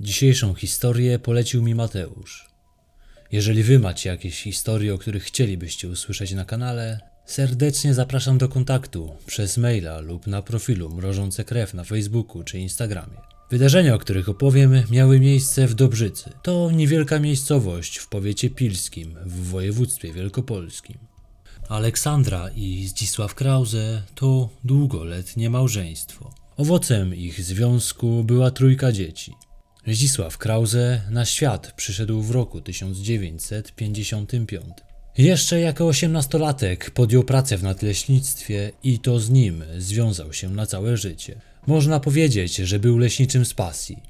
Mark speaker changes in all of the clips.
Speaker 1: Dzisiejszą historię polecił mi Mateusz. Jeżeli wy macie jakieś historie, o których chcielibyście usłyszeć na kanale, serdecznie zapraszam do kontaktu przez maila lub na profilu Mrożące Krew na Facebooku czy Instagramie. Wydarzenia, o których opowiem, miały miejsce w Dobrzycy. To niewielka miejscowość w powiecie pilskim w województwie wielkopolskim. Aleksandra i Zdzisław Krause to długoletnie małżeństwo. Owocem ich związku była trójka dzieci. Zdzisław Krause na świat przyszedł w roku 1955. Jeszcze jako osiemnastolatek podjął pracę w nadleśnictwie i to z nim związał się na całe życie. Można powiedzieć, że był leśniczym z pasji.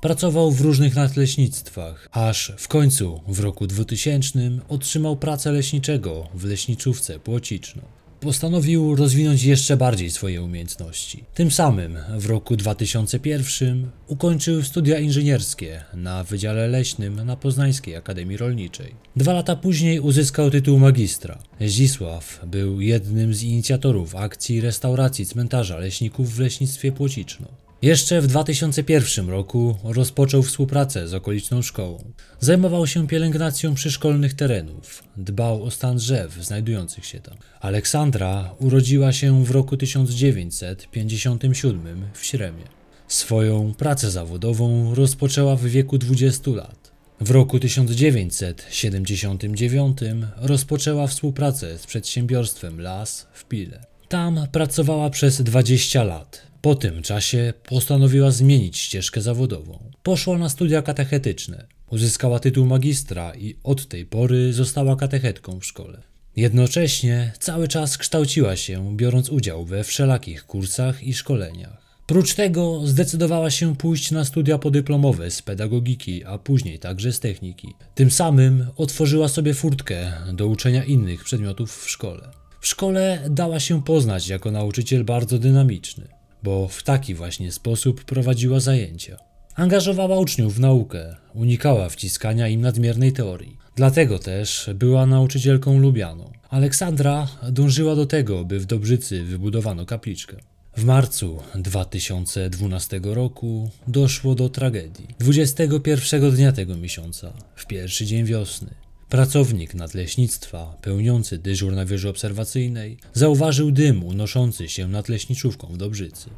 Speaker 1: Pracował w różnych nadleśnictwach, aż w końcu w roku 2000 otrzymał pracę leśniczego w leśniczówce Płociczno. Postanowił rozwinąć jeszcze bardziej swoje umiejętności. Tym samym w roku 2001 ukończył studia inżynierskie na Wydziale Leśnym na Poznańskiej Akademii Rolniczej. Dwa lata później uzyskał tytuł magistra. Zdzisław był jednym z inicjatorów akcji restauracji cmentarza leśników w leśnictwie Płociczno. Jeszcze w 2001 roku rozpoczął współpracę z okoliczną szkołą. Zajmował się pielęgnacją przyszkolnych terenów, dbał o stan drzew znajdujących się tam. Aleksandra urodziła się w roku 1957 w Śremie. Swoją pracę zawodową rozpoczęła w wieku 20 lat. W roku 1979 rozpoczęła współpracę z przedsiębiorstwem Las w Pile. Tam pracowała przez 20 lat. Po tym czasie postanowiła zmienić ścieżkę zawodową. Poszła na studia katechetyczne. Uzyskała tytuł magistra i od tej pory została katechetką w szkole. Jednocześnie cały czas kształciła się, biorąc udział we wszelakich kursach i szkoleniach. Prócz tego zdecydowała się pójść na studia podyplomowe z pedagogiki, a później także z techniki. Tym samym otworzyła sobie furtkę do uczenia innych przedmiotów w szkole. W szkole dała się poznać jako nauczyciel bardzo dynamiczny bo w taki właśnie sposób prowadziła zajęcia. Angażowała uczniów w naukę, unikała wciskania im nadmiernej teorii. Dlatego też była nauczycielką lubianą. Aleksandra dążyła do tego, by w Dobrzycy wybudowano kapliczkę. W marcu 2012 roku doszło do tragedii. 21 dnia tego miesiąca, w pierwszy dzień wiosny, Pracownik nadleśnictwa, pełniący dyżur na wieży obserwacyjnej, zauważył dym unoszący się nad leśniczówką w Dobrzycy.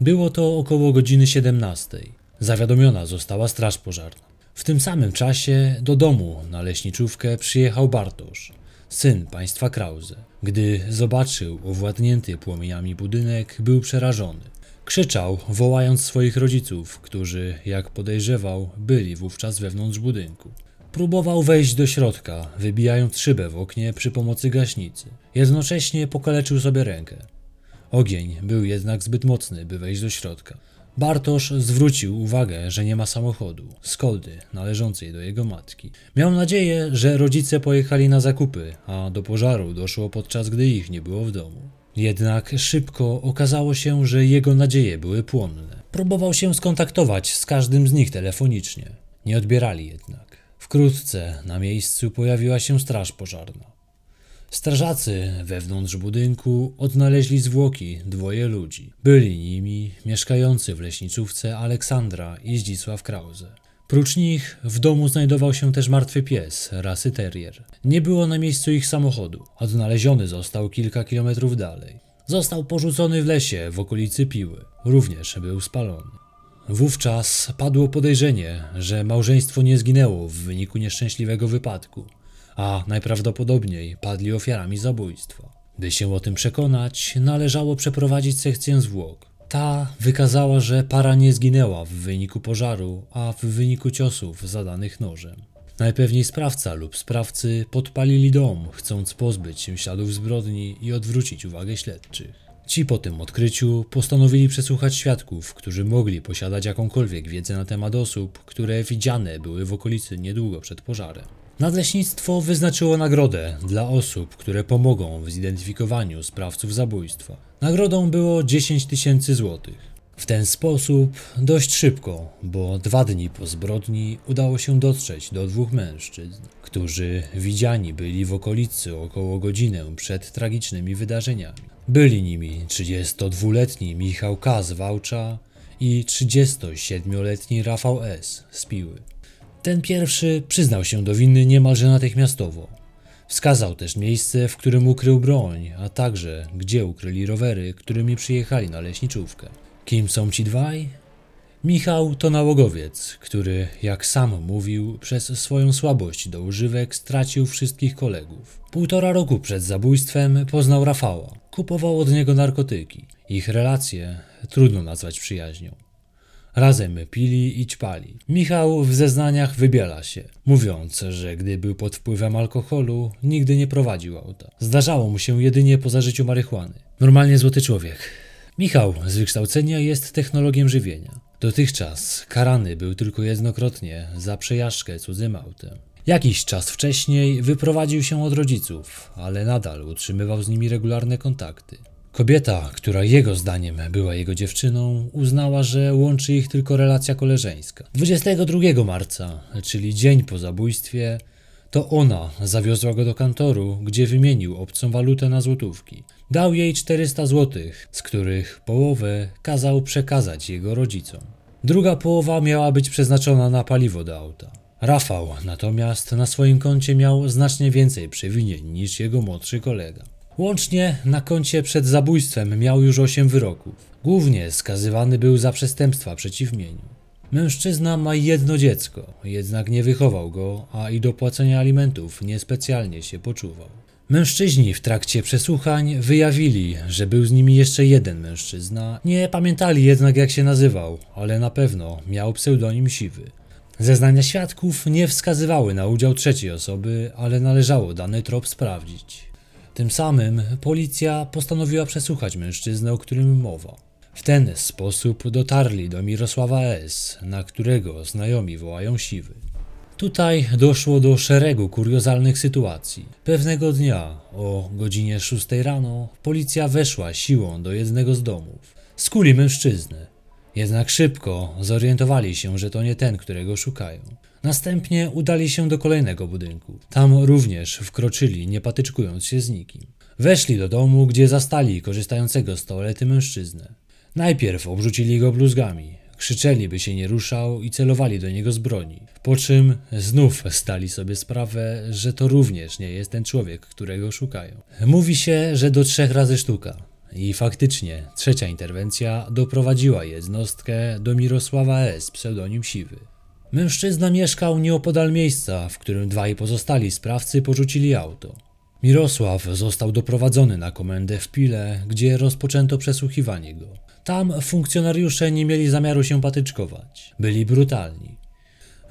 Speaker 1: Było to około godziny 17. Zawiadomiona została straż pożarna. W tym samym czasie do domu na leśniczówkę przyjechał Bartosz, syn państwa Krause. Gdy zobaczył owładnięty płomieniami budynek, był przerażony. Krzyczał, wołając swoich rodziców, którzy, jak podejrzewał, byli wówczas wewnątrz budynku. Próbował wejść do środka, wybijając szybę w oknie przy pomocy gaśnicy. Jednocześnie pokaleczył sobie rękę. Ogień był jednak zbyt mocny, by wejść do środka. Bartosz zwrócił uwagę, że nie ma samochodu, skoldy należącej do jego matki. Miał nadzieję, że rodzice pojechali na zakupy, a do pożaru doszło podczas gdy ich nie było w domu. Jednak szybko okazało się, że jego nadzieje były płonne. Próbował się skontaktować z każdym z nich telefonicznie. Nie odbierali jednak. Wkrótce na miejscu pojawiła się straż pożarna. Strażacy wewnątrz budynku odnaleźli zwłoki dwoje ludzi. Byli nimi mieszkający w leśniczówce Aleksandra i Zdzisław Krause. Prócz nich w domu znajdował się też martwy pies rasy terrier. Nie było na miejscu ich samochodu. Odnaleziony został kilka kilometrów dalej. Został porzucony w lesie w okolicy Piły. Również był spalony. Wówczas padło podejrzenie, że małżeństwo nie zginęło w wyniku nieszczęśliwego wypadku, a najprawdopodobniej padli ofiarami zabójstwa. By się o tym przekonać, należało przeprowadzić sekcję zwłok. Ta wykazała, że para nie zginęła w wyniku pożaru, a w wyniku ciosów zadanych nożem. Najpewniej sprawca lub sprawcy podpalili dom, chcąc pozbyć się śladów zbrodni i odwrócić uwagę śledczych. Ci po tym odkryciu postanowili przesłuchać świadków, którzy mogli posiadać jakąkolwiek wiedzę na temat osób, które widziane były w okolicy niedługo przed pożarem. Nadleśnictwo wyznaczyło nagrodę dla osób, które pomogą w zidentyfikowaniu sprawców zabójstwa. Nagrodą było 10 tysięcy złotych. W ten sposób dość szybko, bo dwa dni po zbrodni udało się dotrzeć do dwóch mężczyzn, którzy widziani byli w okolicy około godzinę przed tragicznymi wydarzeniami. Byli nimi 32-letni Michał K. z Wałcza i 37-letni Rafał S. z Piły. Ten pierwszy przyznał się do winy niemalże natychmiastowo. Wskazał też miejsce, w którym ukrył broń, a także gdzie ukryli rowery, którymi przyjechali na leśniczówkę. Kim są ci dwaj? Michał to nałogowiec, który, jak sam mówił, przez swoją słabość do używek stracił wszystkich kolegów. Półtora roku przed zabójstwem poznał Rafała. Kupował od niego narkotyki. Ich relacje trudno nazwać przyjaźnią. Razem pili i ćpali. Michał w zeznaniach wybiela się, mówiąc, że gdy był pod wpływem alkoholu, nigdy nie prowadził auta. Zdarzało mu się jedynie po zażyciu marihuany. Normalnie złoty człowiek. Michał z wykształcenia jest technologiem żywienia. Dotychczas karany był tylko jednokrotnie za przejażdżkę cudzym autem. Jakiś czas wcześniej wyprowadził się od rodziców, ale nadal utrzymywał z nimi regularne kontakty. Kobieta, która jego zdaniem była jego dziewczyną, uznała, że łączy ich tylko relacja koleżeńska. 22 marca, czyli dzień po zabójstwie, to ona zawiozła go do kantoru, gdzie wymienił obcą walutę na złotówki. Dał jej 400 złotych, z których połowę kazał przekazać jego rodzicom. Druga połowa miała być przeznaczona na paliwo do auta. Rafał natomiast na swoim koncie miał znacznie więcej przewinień niż jego młodszy kolega. Łącznie na koncie przed zabójstwem miał już 8 wyroków. Głównie skazywany był za przestępstwa przeciw mieniu. Mężczyzna ma jedno dziecko, jednak nie wychował go, a i do płacenia alimentów niespecjalnie się poczuwał. Mężczyźni w trakcie przesłuchań wyjawili, że był z nimi jeszcze jeden mężczyzna. Nie pamiętali jednak jak się nazywał, ale na pewno miał pseudonim Siwy. Zeznania świadków nie wskazywały na udział trzeciej osoby, ale należało dany trop sprawdzić. Tym samym policja postanowiła przesłuchać mężczyznę, o którym mowa. W ten sposób dotarli do Mirosława S., na którego znajomi wołają Siwy. Tutaj doszło do szeregu kuriozalnych sytuacji. Pewnego dnia o godzinie 6 rano policja weszła siłą do jednego z domów. Skuli mężczyznę. Jednak szybko zorientowali się, że to nie ten, którego szukają. Następnie udali się do kolejnego budynku. Tam również wkroczyli, nie patyczkując się z nikim. Weszli do domu, gdzie zastali korzystającego z toalety mężczyznę. Najpierw obrzucili go bluzgami, krzyczeli, by się nie ruszał i celowali do niego z broni. Po czym znów stali sobie sprawę, że to również nie jest ten człowiek, którego szukają. Mówi się, że do trzech razy sztuka. I faktycznie trzecia interwencja doprowadziła jednostkę do Mirosława S., pseudonim Siwy. Mężczyzna mieszkał nieopodal miejsca, w którym dwaj pozostali sprawcy porzucili auto. Mirosław został doprowadzony na komendę w Pile, gdzie rozpoczęto przesłuchiwanie go. Tam funkcjonariusze nie mieli zamiaru się patyczkować. Byli brutalni.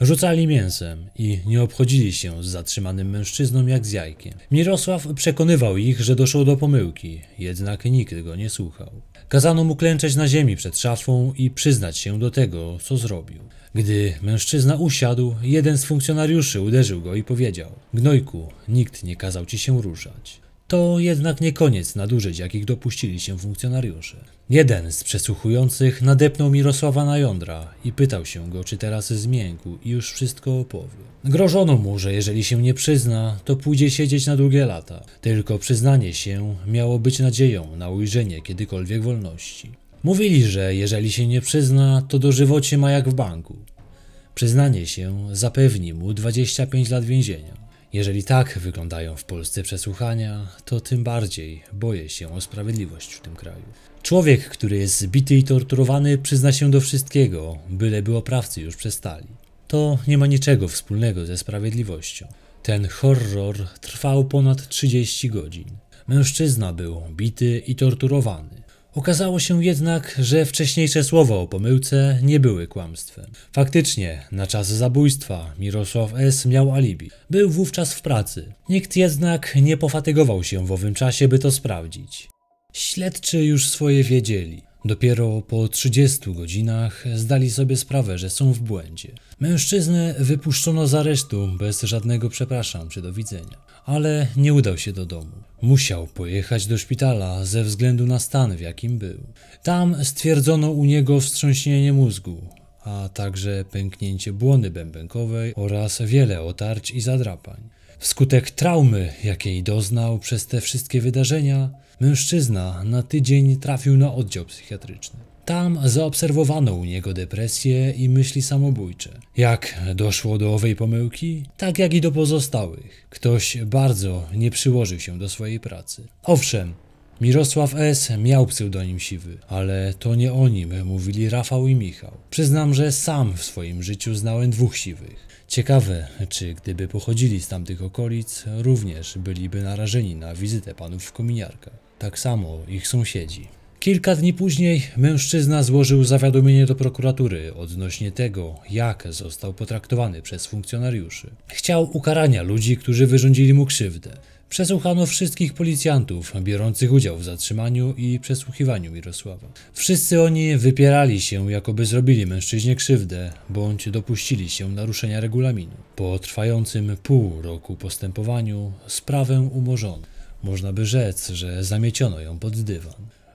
Speaker 1: Rzucali mięsem i nie obchodzili się z zatrzymanym mężczyzną jak z jajkiem. Mirosław przekonywał ich, że doszło do pomyłki, jednak nikt go nie słuchał. Kazano mu klęczeć na ziemi przed szafą i przyznać się do tego, co zrobił. Gdy mężczyzna usiadł, jeden z funkcjonariuszy uderzył go i powiedział: Gnojku, nikt nie kazał ci się ruszać. To jednak nie koniec nadużyć, jakich dopuścili się funkcjonariusze. Jeden z przesłuchujących nadepnął Mirosława na jądra i pytał się go, czy teraz zmiękł i już wszystko opowie. Grożono mu, że jeżeli się nie przyzna, to pójdzie siedzieć na długie lata. Tylko przyznanie się miało być nadzieją na ujrzenie kiedykolwiek wolności. Mówili, że jeżeli się nie przyzna, to dożywocie ma jak w banku. Przyznanie się zapewni mu 25 lat więzienia. Jeżeli tak wyglądają w Polsce przesłuchania, to tym bardziej boję się o sprawiedliwość w tym kraju. Człowiek, który jest zbity i torturowany, przyzna się do wszystkiego, byleby oprawcy już przestali. To nie ma niczego wspólnego ze sprawiedliwością. Ten horror trwał ponad 30 godzin. Mężczyzna był bity i torturowany. Okazało się jednak, że wcześniejsze słowa o pomyłce nie były kłamstwem. Faktycznie, na czas zabójstwa Mirosław S. miał alibi. Był wówczas w pracy. Nikt jednak nie pofatygował się w owym czasie, by to sprawdzić. Śledczy już swoje wiedzieli. Dopiero po 30 godzinach zdali sobie sprawę, że są w błędzie. Mężczyznę wypuszczono z aresztu bez żadnego przepraszam czy do widzenia, ale nie udał się do domu. Musiał pojechać do szpitala ze względu na stan, w jakim był. Tam stwierdzono u niego wstrząśnienie mózgu, a także pęknięcie błony bębenkowej oraz wiele otarć i zadrapań. Wskutek traumy, jakiej doznał przez te wszystkie wydarzenia, mężczyzna na tydzień trafił na oddział psychiatryczny. Tam zaobserwowano u niego depresję i myśli samobójcze. Jak doszło do owej pomyłki? Tak jak i do pozostałych. Ktoś bardzo nie przyłożył się do swojej pracy. Owszem, Mirosław S. miał pseudonim Siwy, ale to nie o nim mówili Rafał i Michał. Przyznam, że sam w swoim życiu znałem dwóch Siwych. Ciekawe, czy gdyby pochodzili z tamtych okolic, również byliby narażeni na wizytę panów w kominiarkach. Tak samo ich sąsiedzi. Kilka dni później mężczyzna złożył zawiadomienie do prokuratury odnośnie tego, jak został potraktowany przez funkcjonariuszy. Chciał ukarania ludzi, którzy wyrządzili mu krzywdę. Przesłuchano wszystkich policjantów biorących udział w zatrzymaniu i przesłuchiwaniu Mirosława. Wszyscy oni wypierali się, jakoby zrobili mężczyźnie krzywdę, bądź dopuścili się naruszenia regulaminu. Po trwającym pół roku postępowaniu sprawę umorzono. Można by rzec, że zamieciono ją pod dywan.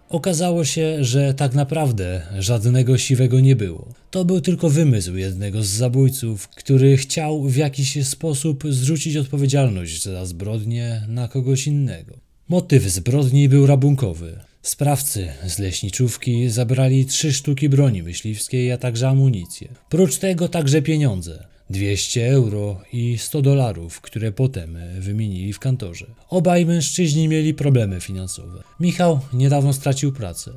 Speaker 1: Okazało się, że tak naprawdę żadnego siwego nie było. To był tylko wymysł jednego z zabójców, który chciał w jakiś sposób zrzucić odpowiedzialność za zbrodnię na kogoś innego. Motyw zbrodni był rabunkowy. Sprawcy z leśniczówki zabrali trzy sztuki broni myśliwskiej, a także amunicję. Prócz tego także pieniądze. 200 euro i 100 dolarów, które potem wymienili w kantorze. Obaj mężczyźni mieli problemy finansowe. Michał niedawno stracił pracę.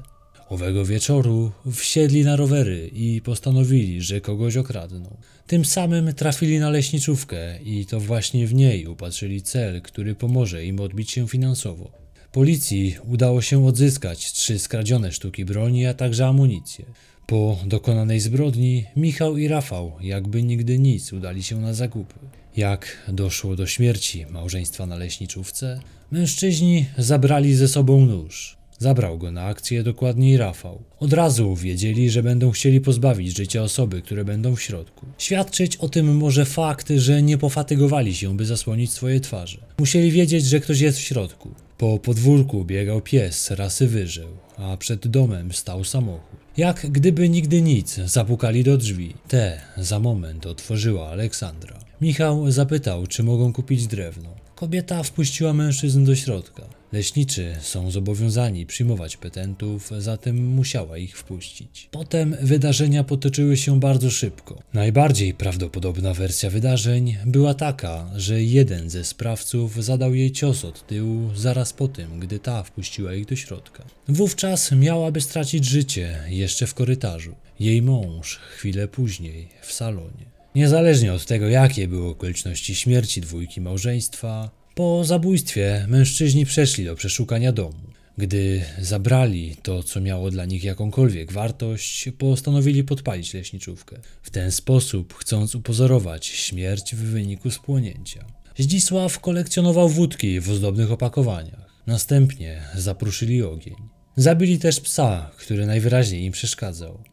Speaker 1: Owego wieczoru wsiedli na rowery i postanowili, że kogoś okradną. Tym samym trafili na leśniczówkę i to właśnie w niej upatrzyli cel, który pomoże im odbić się finansowo. Policji udało się odzyskać trzy skradzione sztuki broni, a także amunicję. Po dokonanej zbrodni Michał i Rafał, jakby nigdy nic, udali się na zakupy. Jak doszło do śmierci małżeństwa na leśniczówce, mężczyźni zabrali ze sobą nóż. Zabrał go na akcję dokładniej Rafał. Od razu wiedzieli, że będą chcieli pozbawić życia osoby, które będą w środku. Świadczyć o tym może fakt, że nie pofatygowali się, by zasłonić swoje twarze. Musieli wiedzieć, że ktoś jest w środku. Po podwórku biegał pies rasy wyżeł, a przed domem stał samochód. Jak gdyby nigdy nic, zapukali do drzwi. Te za moment otworzyła Aleksandra. Michał zapytał, czy mogą kupić drewno. Kobieta wpuściła mężczyzn do środka. Leśniczy są zobowiązani przyjmować petentów, zatem musiała ich wpuścić. Potem wydarzenia potoczyły się bardzo szybko. Najbardziej prawdopodobna wersja wydarzeń była taka, że jeden ze sprawców zadał jej cios od tyłu zaraz po tym, gdy ta wpuściła ich do środka. Wówczas miałaby stracić życie jeszcze w korytarzu. Jej mąż chwilę później w salonie. Niezależnie od tego, jakie były okoliczności śmierci dwójki małżeństwa, po zabójstwie mężczyźni przeszli do przeszukania domu. Gdy zabrali to, co miało dla nich jakąkolwiek wartość, postanowili podpalić leśniczówkę. W ten sposób chcąc upozorować śmierć w wyniku spłonięcia. Zdzisław kolekcjonował wódki w ozdobnych opakowaniach. Następnie zapruszyli ogień. Zabili też psa, który najwyraźniej im przeszkadzał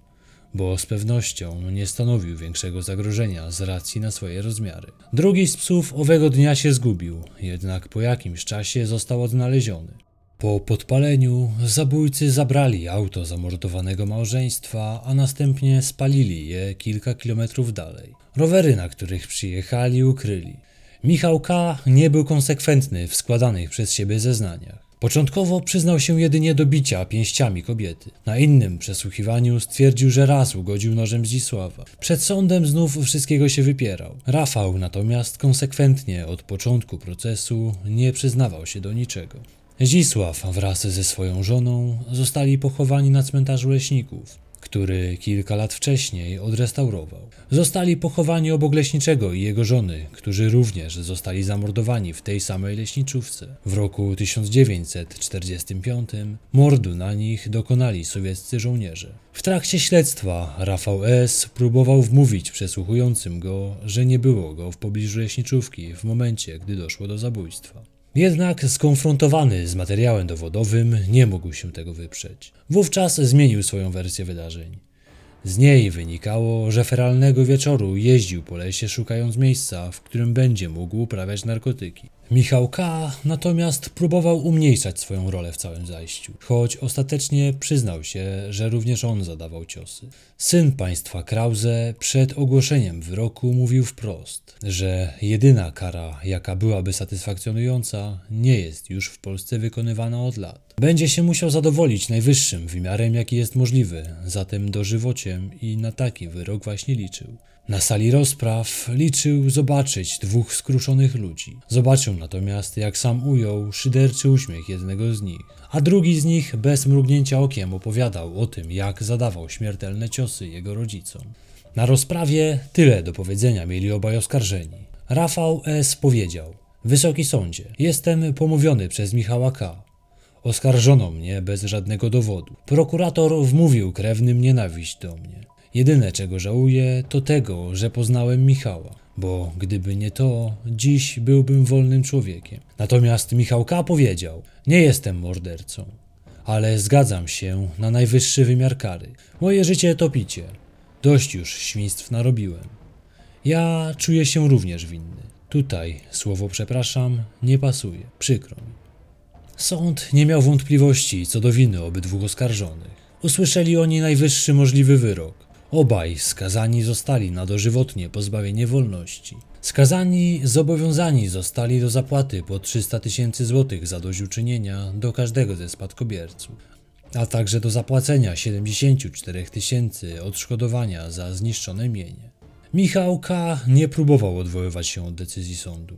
Speaker 1: bo z pewnością nie stanowił większego zagrożenia z racji na swoje rozmiary. Drugi z psów owego dnia się zgubił, jednak po jakimś czasie został odnaleziony. Po podpaleniu zabójcy zabrali auto zamordowanego małżeństwa, a następnie spalili je kilka kilometrów dalej. Rowery, na których przyjechali, ukryli. Michał K. nie był konsekwentny w składanych przez siebie zeznaniach. Początkowo przyznał się jedynie do bicia pięściami kobiety. Na innym przesłuchiwaniu stwierdził, że raz ugodził nożem Zdzisława. Przed sądem znów wszystkiego się wypierał. Rafał natomiast konsekwentnie od początku procesu nie przyznawał się do niczego. Zdzisław wraz ze swoją żoną zostali pochowani na cmentarzu leśników który kilka lat wcześniej odrestaurował. Zostali pochowani obok leśniczego i jego żony, którzy również zostali zamordowani w tej samej leśniczówce. W roku 1945 mordu na nich dokonali sowieccy żołnierze. W trakcie śledztwa Rafał S. próbował wmówić przesłuchującym go, że nie było go w pobliżu leśniczówki w momencie, gdy doszło do zabójstwa. Jednak skonfrontowany z materiałem dowodowym nie mógł się tego wyprzeć. Wówczas zmienił swoją wersję wydarzeń. Z niej wynikało, że feralnego wieczoru jeździł po lesie szukając miejsca, w którym będzie mógł uprawiać narkotyki. Michał K. natomiast próbował umniejszać swoją rolę w całym zajściu, choć ostatecznie przyznał się, że również on zadawał ciosy. Syn państwa Krause przed ogłoszeniem wyroku mówił wprost, że jedyna kara, jaka byłaby satysfakcjonująca, nie jest już w Polsce wykonywana od lat. Będzie się musiał zadowolić najwyższym wymiarem, jaki jest możliwy, zatem dożywociem i na taki wyrok właśnie liczył. Na sali rozpraw liczył zobaczyć dwóch skruszonych ludzi. Zobaczył natomiast, jak sam ujął, szyderczy uśmiech jednego z nich, a drugi z nich bez mrugnięcia okiem opowiadał o tym, jak zadawał śmiertelne ciosy jego rodzicom. Na rozprawie tyle do powiedzenia mieli obaj oskarżeni. Rafał S. powiedział: Wysoki sądzie, jestem pomówiony przez Michała K. Oskarżono mnie bez żadnego dowodu. Prokurator wmówił krewnym nienawiść do mnie. Jedyne czego żałuję, to tego, że poznałem Michała, bo gdyby nie to, dziś byłbym wolnym człowiekiem. Natomiast Michał K. powiedział: Nie jestem mordercą, ale zgadzam się na najwyższy wymiar kary. Moje życie to picie. Dość już świństw narobiłem. Ja czuję się również winny. Tutaj słowo przepraszam nie pasuje, przykro mi. Sąd nie miał wątpliwości co do winy obydwu oskarżonych. Usłyszeli oni najwyższy możliwy wyrok. Obaj skazani zostali na dożywotnie pozbawienie wolności. Skazani zobowiązani zostali do zapłaty po 300 tysięcy złotych za dośćuczynienia do każdego ze spadkobierców, a także do zapłacenia 74 tysięcy odszkodowania za zniszczone mienie. Michał K. nie próbował odwoływać się od decyzji sądu.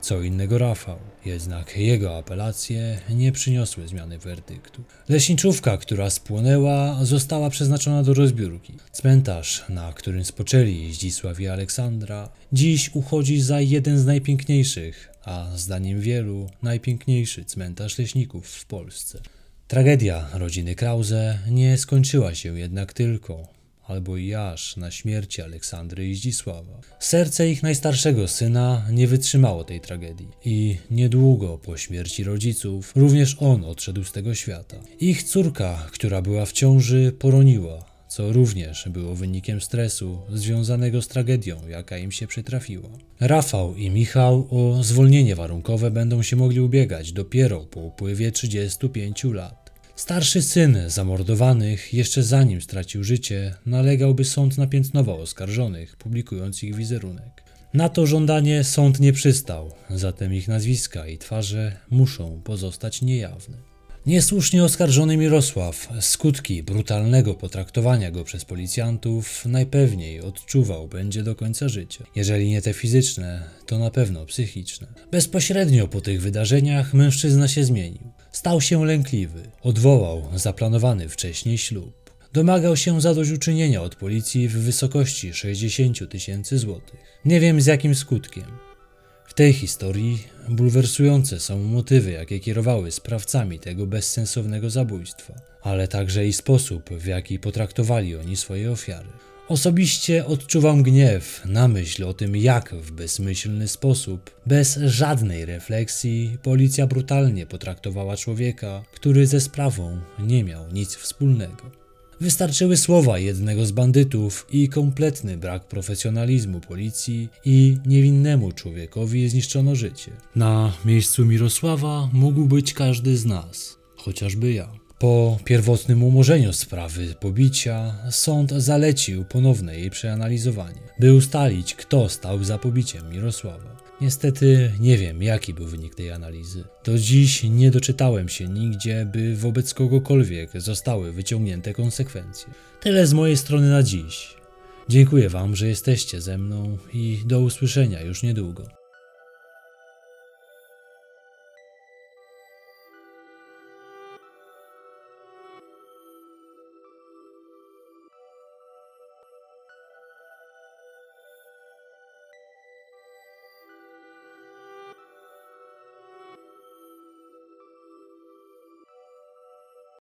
Speaker 1: Co innego Rafał, jednak jego apelacje nie przyniosły zmiany werdyktu. Leśniczówka, która spłonęła, została przeznaczona do rozbiórki. Cmentarz, na którym spoczęli Zdzisław i Aleksandra, dziś uchodzi za jeden z najpiękniejszych, a zdaniem wielu najpiękniejszy cmentarz leśników w Polsce. Tragedia rodziny Krause nie skończyła się jednak tylko albo aż na śmierci Aleksandry i Zdzisława. Serce ich najstarszego syna nie wytrzymało tej tragedii i niedługo po śmierci rodziców również on odszedł z tego świata. Ich córka, która była w ciąży, poroniła, co również było wynikiem stresu związanego z tragedią, jaka im się przytrafiła. Rafał i Michał o zwolnienie warunkowe będą się mogli ubiegać dopiero po upływie 35 lat. Starszy syn zamordowanych, jeszcze zanim stracił życie, nalegał, by sąd napiętnował oskarżonych, publikując ich wizerunek. Na to żądanie sąd nie przystał, zatem ich nazwiska i twarze muszą pozostać niejawne. Niesłusznie oskarżony Mirosław skutki brutalnego potraktowania go przez policjantów najpewniej odczuwał będzie do końca życia. Jeżeli nie te fizyczne, to na pewno psychiczne. Bezpośrednio po tych wydarzeniach mężczyzna się zmienił. Stał się lękliwy, odwołał zaplanowany wcześniej ślub. Domagał się zadośćuczynienia od policji w wysokości 60 tysięcy złotych. Nie wiem z jakim skutkiem. W tej historii bulwersujące są motywy, jakie kierowały sprawcami tego bezsensownego zabójstwa, ale także i sposób, w jaki potraktowali oni swoje ofiary. Osobiście odczuwam gniew na myśl o tym, jak w bezmyślny sposób, bez żadnej refleksji, policja brutalnie potraktowała człowieka, który ze sprawą nie miał nic wspólnego. Wystarczyły słowa jednego z bandytów i kompletny brak profesjonalizmu policji i niewinnemu człowiekowi zniszczono życie. Na miejscu Mirosława mógł być każdy z nas, chociażby ja. Po pierwotnym umorzeniu sprawy pobicia, sąd zalecił ponowne jej przeanalizowanie, by ustalić, kto stał za pobiciem Mirosława. Niestety nie wiem, jaki był wynik tej analizy. Do dziś nie doczytałem się nigdzie, by wobec kogokolwiek zostały wyciągnięte konsekwencje. Tyle z mojej strony na dziś. Dziękuję Wam, że jesteście ze mną i do usłyszenia już niedługo.